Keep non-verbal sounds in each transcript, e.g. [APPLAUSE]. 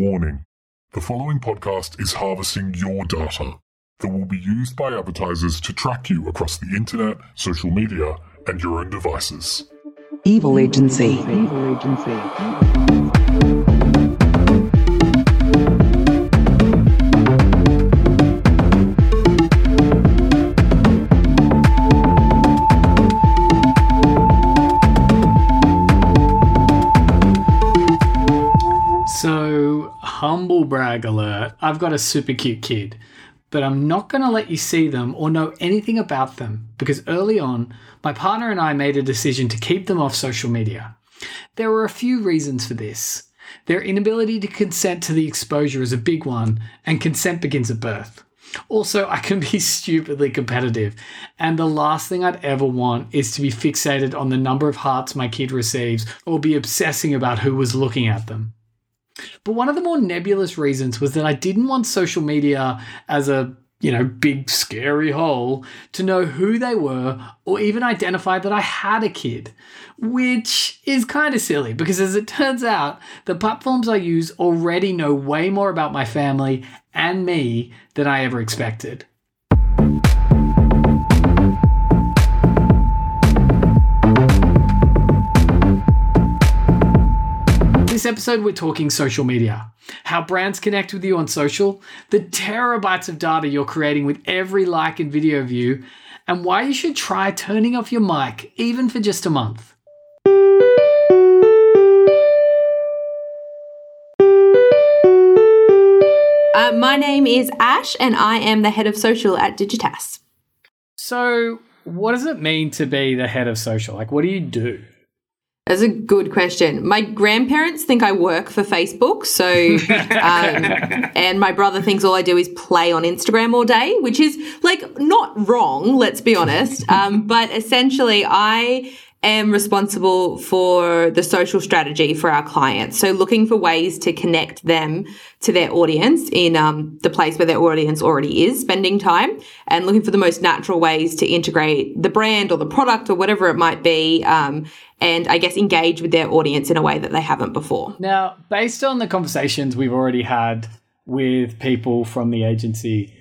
warning the following podcast is harvesting your data that will be used by advertisers to track you across the internet, social media, and your own devices. Evil Agency. Evil Agency. Humble brag alert. I've got a super cute kid, but I'm not going to let you see them or know anything about them because early on, my partner and I made a decision to keep them off social media. There were a few reasons for this. Their inability to consent to the exposure is a big one, and consent begins at birth. Also, I can be [LAUGHS] stupidly competitive, and the last thing I'd ever want is to be fixated on the number of hearts my kid receives or be obsessing about who was looking at them. But one of the more nebulous reasons was that I didn't want social media as a you know, big scary hole to know who they were or even identify that I had a kid, which is kind of silly because as it turns out, the platforms I use already know way more about my family and me than I ever expected. Episode, we're talking social media, how brands connect with you on social, the terabytes of data you're creating with every like and video view, and why you should try turning off your mic, even for just a month. Uh, my name is Ash, and I am the head of social at Digitas. So, what does it mean to be the head of social? Like, what do you do? That's a good question. My grandparents think I work for Facebook, so [LAUGHS] um, and my brother thinks all I do is play on Instagram all day, which is like not wrong. Let's be honest, um, but essentially I am responsible for the social strategy for our clients. So looking for ways to connect them to their audience in um, the place where their audience already is spending time and looking for the most natural ways to integrate the brand or the product or whatever it might be. Um, and I guess engage with their audience in a way that they haven't before. Now, based on the conversations we've already had with people from the agency,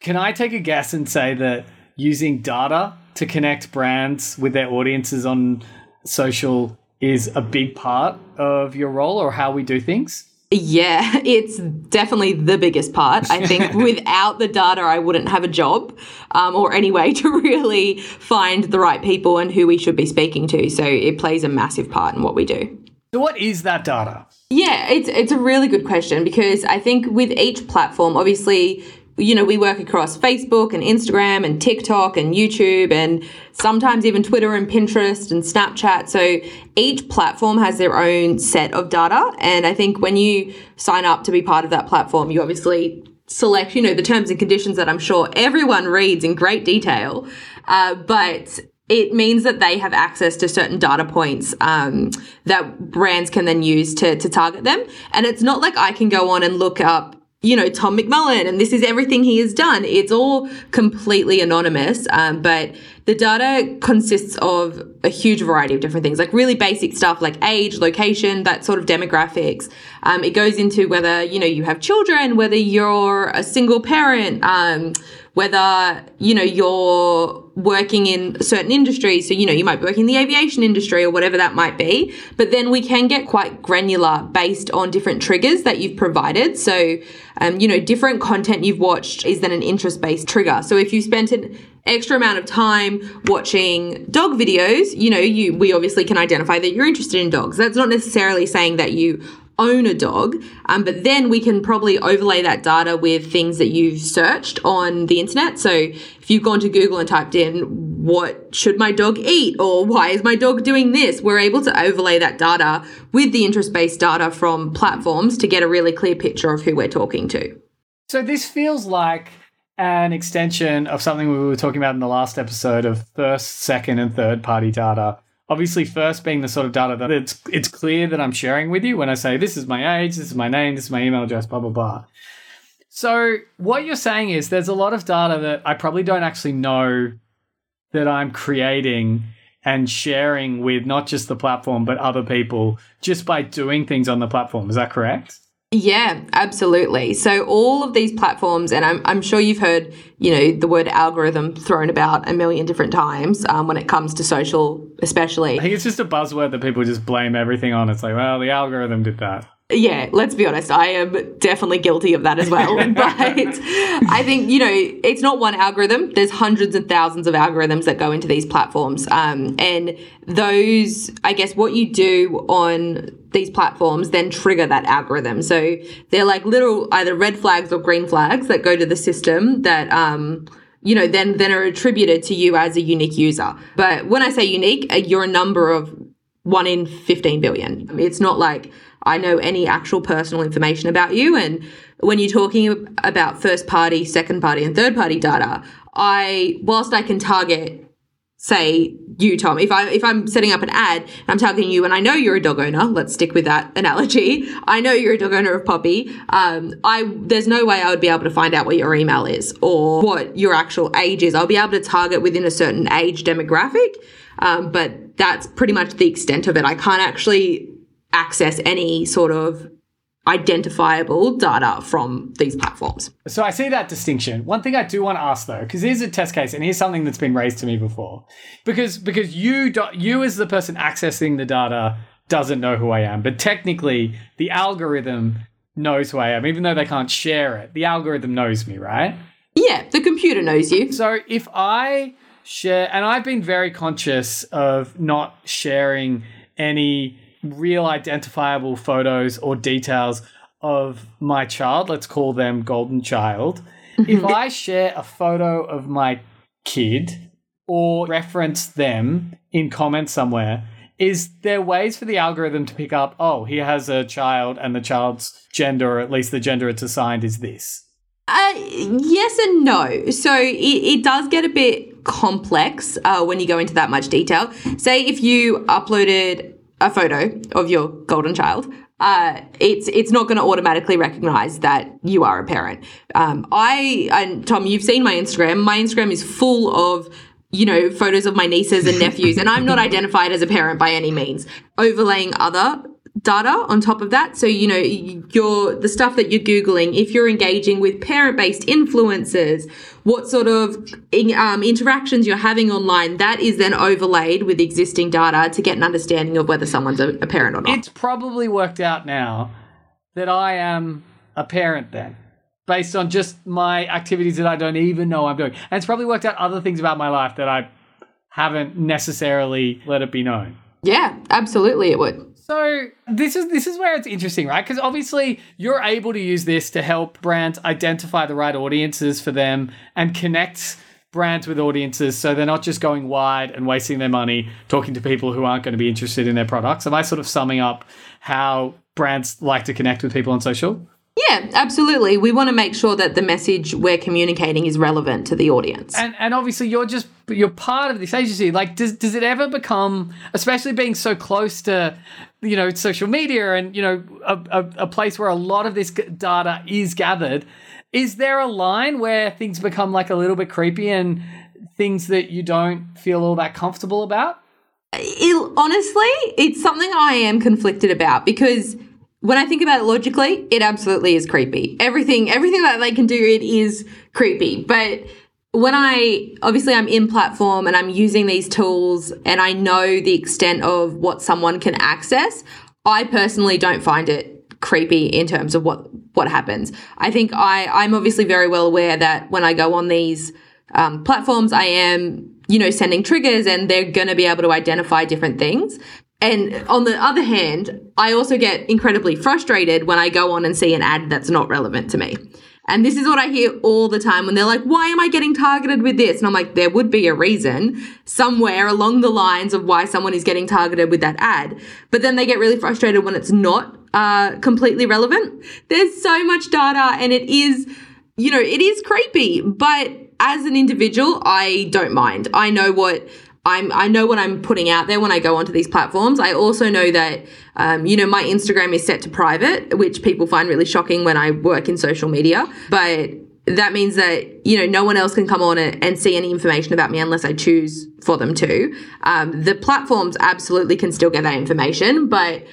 can I take a guess and say that using data to connect brands with their audiences on social is a big part of your role or how we do things? Yeah, [LAUGHS] it's definitely the biggest part. I think [LAUGHS] without the data, I wouldn't have a job um, or any way [LAUGHS] to really find the right people and who we should be speaking to. So it plays a massive part in what we do. So, what is that data? Yeah, it's it's a really good question because I think with each platform, obviously you know, we work across Facebook and Instagram and TikTok and YouTube and sometimes even Twitter and Pinterest and Snapchat. So each platform has their own set of data. And I think when you sign up to be part of that platform, you obviously select, you know, the terms and conditions that I'm sure everyone reads in great detail. Uh, but it means that they have access to certain data points um, that brands can then use to, to target them. And it's not like I can go on and look up you know, Tom McMullen and this is everything he has done. It's all completely anonymous, um, but the data consists of a huge variety of different things, like really basic stuff like age, location, that sort of demographics. Um, it goes into whether, you know, you have children, whether you're a single parent, um, whether, you know, you're working in certain industries. So, you know, you might be working in the aviation industry or whatever that might be. But then we can get quite granular based on different triggers that you've provided. So, um, you know, different content you've watched is then an interest based trigger. So if you spent an extra amount of time watching dog videos, you know, you, we obviously can identify that you're interested in dogs. That's not necessarily saying that you own a dog. Um, but then we can probably overlay that data with things that you've searched on the internet. So if you've gone to Google and typed in, what should my dog eat? Or why is my dog doing this? We're able to overlay that data with the interest based data from platforms to get a really clear picture of who we're talking to. So this feels like an extension of something we were talking about in the last episode of first, second, and third party data obviously first being the sort of data that it's it's clear that I'm sharing with you when I say this is my age, this is my name, this is my email address, blah blah blah. So what you're saying is there's a lot of data that I probably don't actually know that I'm creating and sharing with not just the platform but other people just by doing things on the platform. Is that correct? Yeah, absolutely. So all of these platforms, and I'm, I'm sure you've heard, you know, the word algorithm thrown about a million different times um, when it comes to social, especially. I think it's just a buzzword that people just blame everything on. It's like, well, the algorithm did that. Yeah, let's be honest. I am definitely guilty of that as well. [LAUGHS] but I think, you know, it's not one algorithm. There's hundreds and thousands of algorithms that go into these platforms. Um, and those, I guess, what you do on these platforms then trigger that algorithm. So they're like little either red flags or green flags that go to the system that, um, you know, then, then are attributed to you as a unique user. But when I say unique, uh, you're a number of one in 15 billion. It's not like, I know any actual personal information about you. And when you're talking about first party, second party, and third party data, I, whilst I can target, say you, Tom, if I if I'm setting up an ad and I'm targeting you, and I know you're a dog owner, let's stick with that analogy. I know you're a dog owner of Poppy. Um, I there's no way I would be able to find out what your email is or what your actual age is. I'll be able to target within a certain age demographic. Um, but that's pretty much the extent of it. I can't actually access any sort of identifiable data from these platforms. So I see that distinction. One thing I do want to ask though, because here's a test case, and here's something that's been raised to me before, because because you do, you as the person accessing the data doesn't know who I am, but technically the algorithm knows who I am, even though they can't share it. The algorithm knows me, right? Yeah, the computer knows you. So if I share, and I've been very conscious of not sharing any real identifiable photos or details of my child, let's call them golden child, if I share a photo of my kid or reference them in comments somewhere, is there ways for the algorithm to pick up, oh, he has a child and the child's gender, or at least the gender it's assigned, is this? Uh, yes and no. So it, it does get a bit complex uh, when you go into that much detail. Say if you uploaded a photo of your golden child, uh, it's it's not going to automatically recognize that you are a parent. Um, I and Tom, you've seen my Instagram. My Instagram is full of you know photos of my nieces and nephews, and I'm not [LAUGHS] identified as a parent by any means. Overlaying other data on top of that. So, you know, your the stuff that you're Googling, if you're engaging with parent based influencers, what sort of um, interactions you're having online, that is then overlaid with existing data to get an understanding of whether someone's a, a parent or not. It's probably worked out now that I am a parent then. Based on just my activities that I don't even know I'm doing. And it's probably worked out other things about my life that I haven't necessarily let it be known. Yeah, absolutely it would. So this is this is where it's interesting, right? Because obviously you're able to use this to help brands identify the right audiences for them and connect brands with audiences so they're not just going wide and wasting their money talking to people who aren't going to be interested in their products. Am I sort of summing up how brands like to connect with people on social? Yeah, absolutely. We want to make sure that the message we're communicating is relevant to the audience. And and obviously you're just you're part of this agency. Like does does it ever become especially being so close to you know social media and you know a, a, a place where a lot of this data is gathered is there a line where things become like a little bit creepy and things that you don't feel all that comfortable about? It, honestly, it's something I am conflicted about because when I think about it logically, it absolutely is creepy. Everything, everything that they can do, it is creepy. But when I obviously I'm in platform and I'm using these tools and I know the extent of what someone can access, I personally don't find it creepy in terms of what what happens. I think I I'm obviously very well aware that when I go on these um, platforms, I am you know sending triggers and they're going to be able to identify different things. And on the other hand, I also get incredibly frustrated when I go on and see an ad that's not relevant to me. And this is what I hear all the time when they're like, why am I getting targeted with this? And I'm like, there would be a reason somewhere along the lines of why someone is getting targeted with that ad. But then they get really frustrated when it's not uh, completely relevant. There's so much data and it is, you know, it is creepy. But as an individual, I don't mind. I know what I'm, I know what I'm putting out there when I go onto these platforms. I also know that, um, you know, my Instagram is set to private, which people find really shocking when I work in social media. But that means that, you know, no one else can come on and see any information about me unless I choose for them to. Um, the platforms absolutely can still get that information, but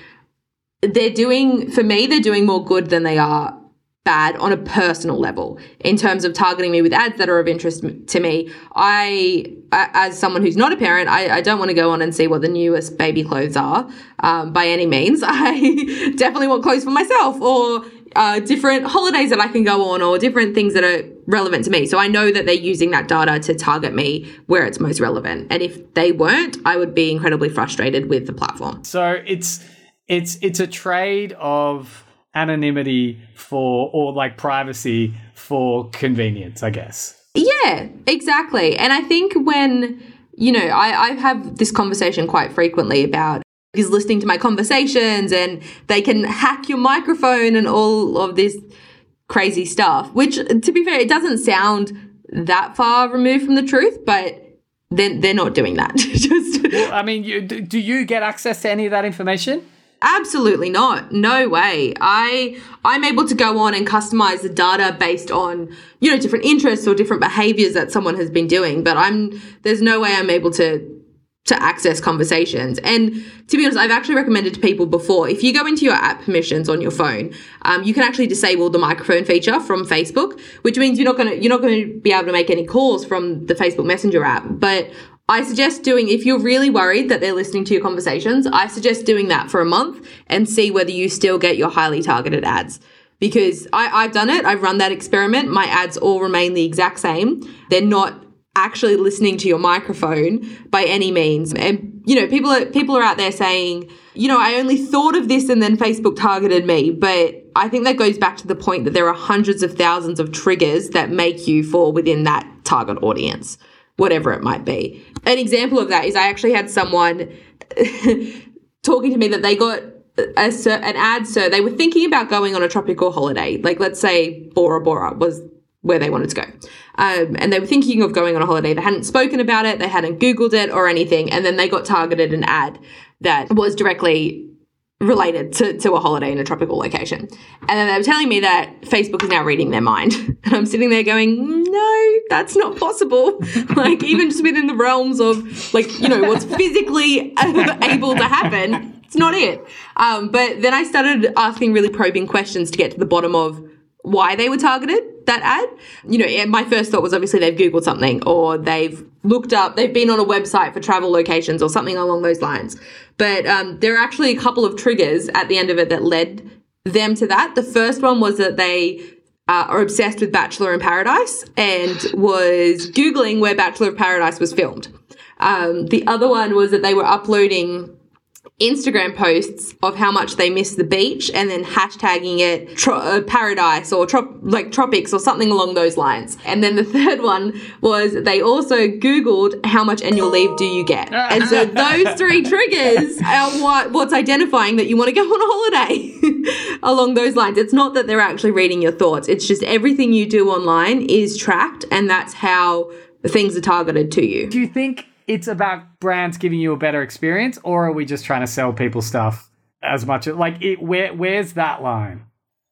they're doing for me they're doing more good than they are bad on a personal level. In terms of targeting me with ads that are of interest to me I, as someone who's not a parent i, I don't want to go on and see what the newest baby clothes are. Um, by any means [LAUGHS] i definitely want clothes for myself or uh, different holidays that i can go on or different things that are relevant to me. So i know that they're using that data to target me where it's most relevant. And if they weren't i would be incredibly frustrated with the platform. So it's it's it's a trade of anonymity for or like privacy for convenience, I guess. Yeah, exactly. And I think when, you know, I, I have this conversation quite frequently about is listening to my conversations and they can hack your microphone and all of this crazy stuff, which to be fair, it doesn't sound that far removed from the truth, but then they're not doing that. [LAUGHS] Just Well, I mean, you, do you get access to any of that information? Absolutely not. No way. I I'm able to go on and customize the data based on, you know, different interests or different behaviors that someone has been doing, but I'm there's no way I'm able to to access conversations. And to be honest, I've actually recommended to people before if you go into your app permissions on your phone, um, you can actually disable the microphone feature from Facebook, which means you're not gonna you're not going to be able to make any calls from the Facebook Messenger app. But I suggest doing if you're really worried that they're listening to your conversations, I suggest doing that for a month and see whether you still get your highly targeted ads because I, I've done it. I've run that experiment. My ads all remain the exact same. They're not actually listening to your microphone by any means. And you know, people are people are out there saying, you know, I only thought of this and then Facebook targeted me. But I think that goes back to the point that there are hundreds of thousands of triggers that make you fall within that target audience, whatever it might be. An example of that is I actually had someone [LAUGHS] talking to me that they got a, an ad so they were thinking about going on a tropical holiday. Like let's say bora bora was where they wanted to go. Um, and they were thinking of going on a holiday. They hadn't spoken about it. They hadn't googled it or anything. And then they got targeted an ad that was directly related to, to a holiday in a tropical location. And then they were telling me that Facebook is now reading their mind. [LAUGHS] And I'm sitting there going, no, that's not possible. [LAUGHS] like, even just within the realms of, like, you know, what's physically [LAUGHS] able to happen, it's not it. Um, but then I started asking really probing questions to get to the bottom of why they were targeted that ad. You know, my first thought was obviously they've Googled something or they've looked up, they've been on a website for travel locations or something along those lines. But um, there are actually a couple of triggers at the end of it that led them to that. The first one was that they uh, are obsessed with Bachelor in Paradise and was Googling where Bachelor of Paradise was filmed. Um, the other one was that they were uploading Instagram posts of how much they miss the beach and then hashtagging it tro- uh, paradise or trop- like tropics or something along those lines. And then the [LAUGHS] third one was they also Googled how much annual leave do you get. [LAUGHS] And so those three triggers are what, what's identifying that you want to go on a [LAUGHS] holiday along those lines. It's not that they're actually reading your thoughts. It's just everything you do online is tracked and that's how things are targeted to you. Do you think it's about brands giving you a better experience, or are we just trying to sell people stuff as much as like it? Where where's that line?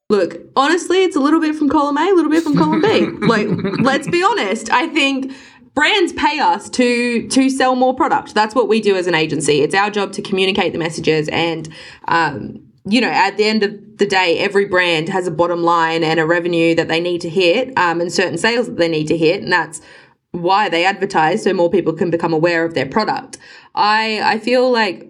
Look, honestly, it's a little bit from column A, a little bit from column B. [LAUGHS] like, let's be honest. I think brands pay us to to sell more product. That's what we do as an agency. It's our job to communicate the messages, and um, you know, at the end of the day, every brand has a bottom line and a revenue that they need to hit, um, and certain sales that they need to hit, and that's why they advertise so more people can become aware of their product. I I feel like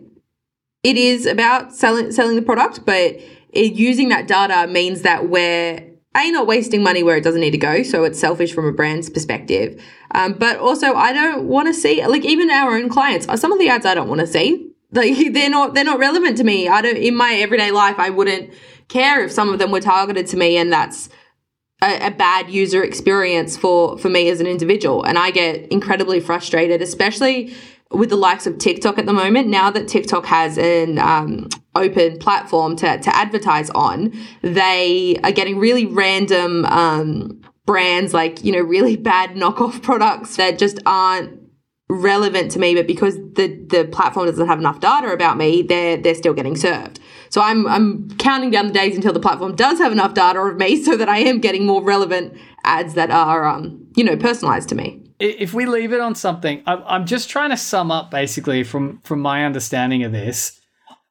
it is about selling selling the product, but it, using that data means that we're a not wasting money where it doesn't need to go, so it's selfish from a brand's perspective. Um, but also, I don't want to see like even our own clients. Some of the ads I don't want to see. Like [LAUGHS] they're not they're not relevant to me. I don't in my everyday life. I wouldn't care if some of them were targeted to me, and that's a, a, bad user experience for for me as an individual. And i get incredibly frustrated especially with the likes of tiktok at the moment. Now that tiktok has an um, open platform to, to advertise on they are getting really random um, brands like you know really [LAUGHS] bad knockoff products that just aren't relevant to me. But because the the platform doesn't have enough data about me they're they're still getting served so I'm I'm counting down the days until the platform does have enough data of me [LAUGHS] so that I am getting more relevant ads that are um, you know personalized to me. If we leave it on something, I'm just trying to sum up basically from from my understanding of this.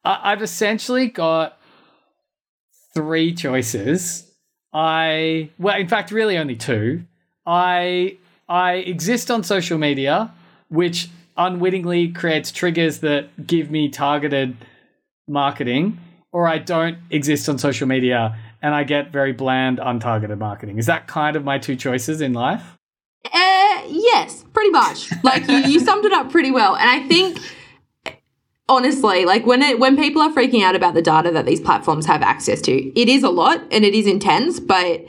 I've essentially got three choices. I well, in fact, really only two. I I exist on social media, which unwittingly creates triggers that give me targeted marketing, or I don't exist on social media and I get very bland, untargeted marketing. Is that kind of my two choices in life? Uh, yes, pretty much. Like you, you summed it up pretty well. And I think honestly, like when it when people are freaking out about the data that these platforms have access to, it is a lot and it is intense, but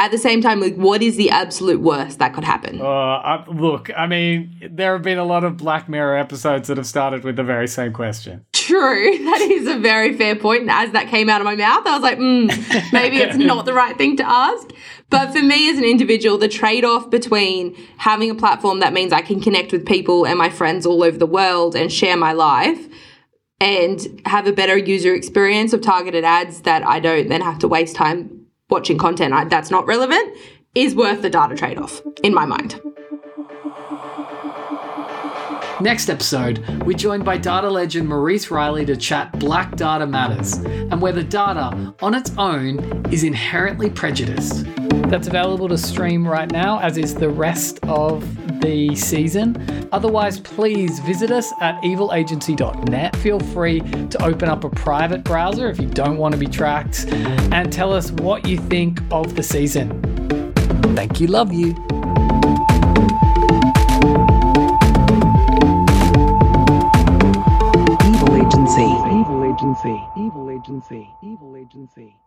at the same time, like what is the absolute worst that could happen? Uh, I, look, I mean, there have been a lot of Black Mirror episodes that have started with the very same question. True, [LAUGHS] that is a very fair point. And as that came out of my mouth, I was like, mm, [LAUGHS] maybe it's not the right thing to ask. But for me as an individual, the trade off between having a platform that means I can connect with people and my friends all over the world and share my life and have a better user experience of targeted ads that I don't then have to waste time watching content that's not relevant is worth the data trade off, in my mind. Next episode, we're joined by data legend Maurice Riley to chat Black Data Matters and whether data on its own is inherently prejudiced. That's available to stream right now, as is the rest of the season. Otherwise, please visit us at evilagency.net. Feel free to open up a private browser if you don't want to be tracked and tell us what you think of the season. Thank you, love you. Agency. Evil Agency. Evil Agency. Evil Agency.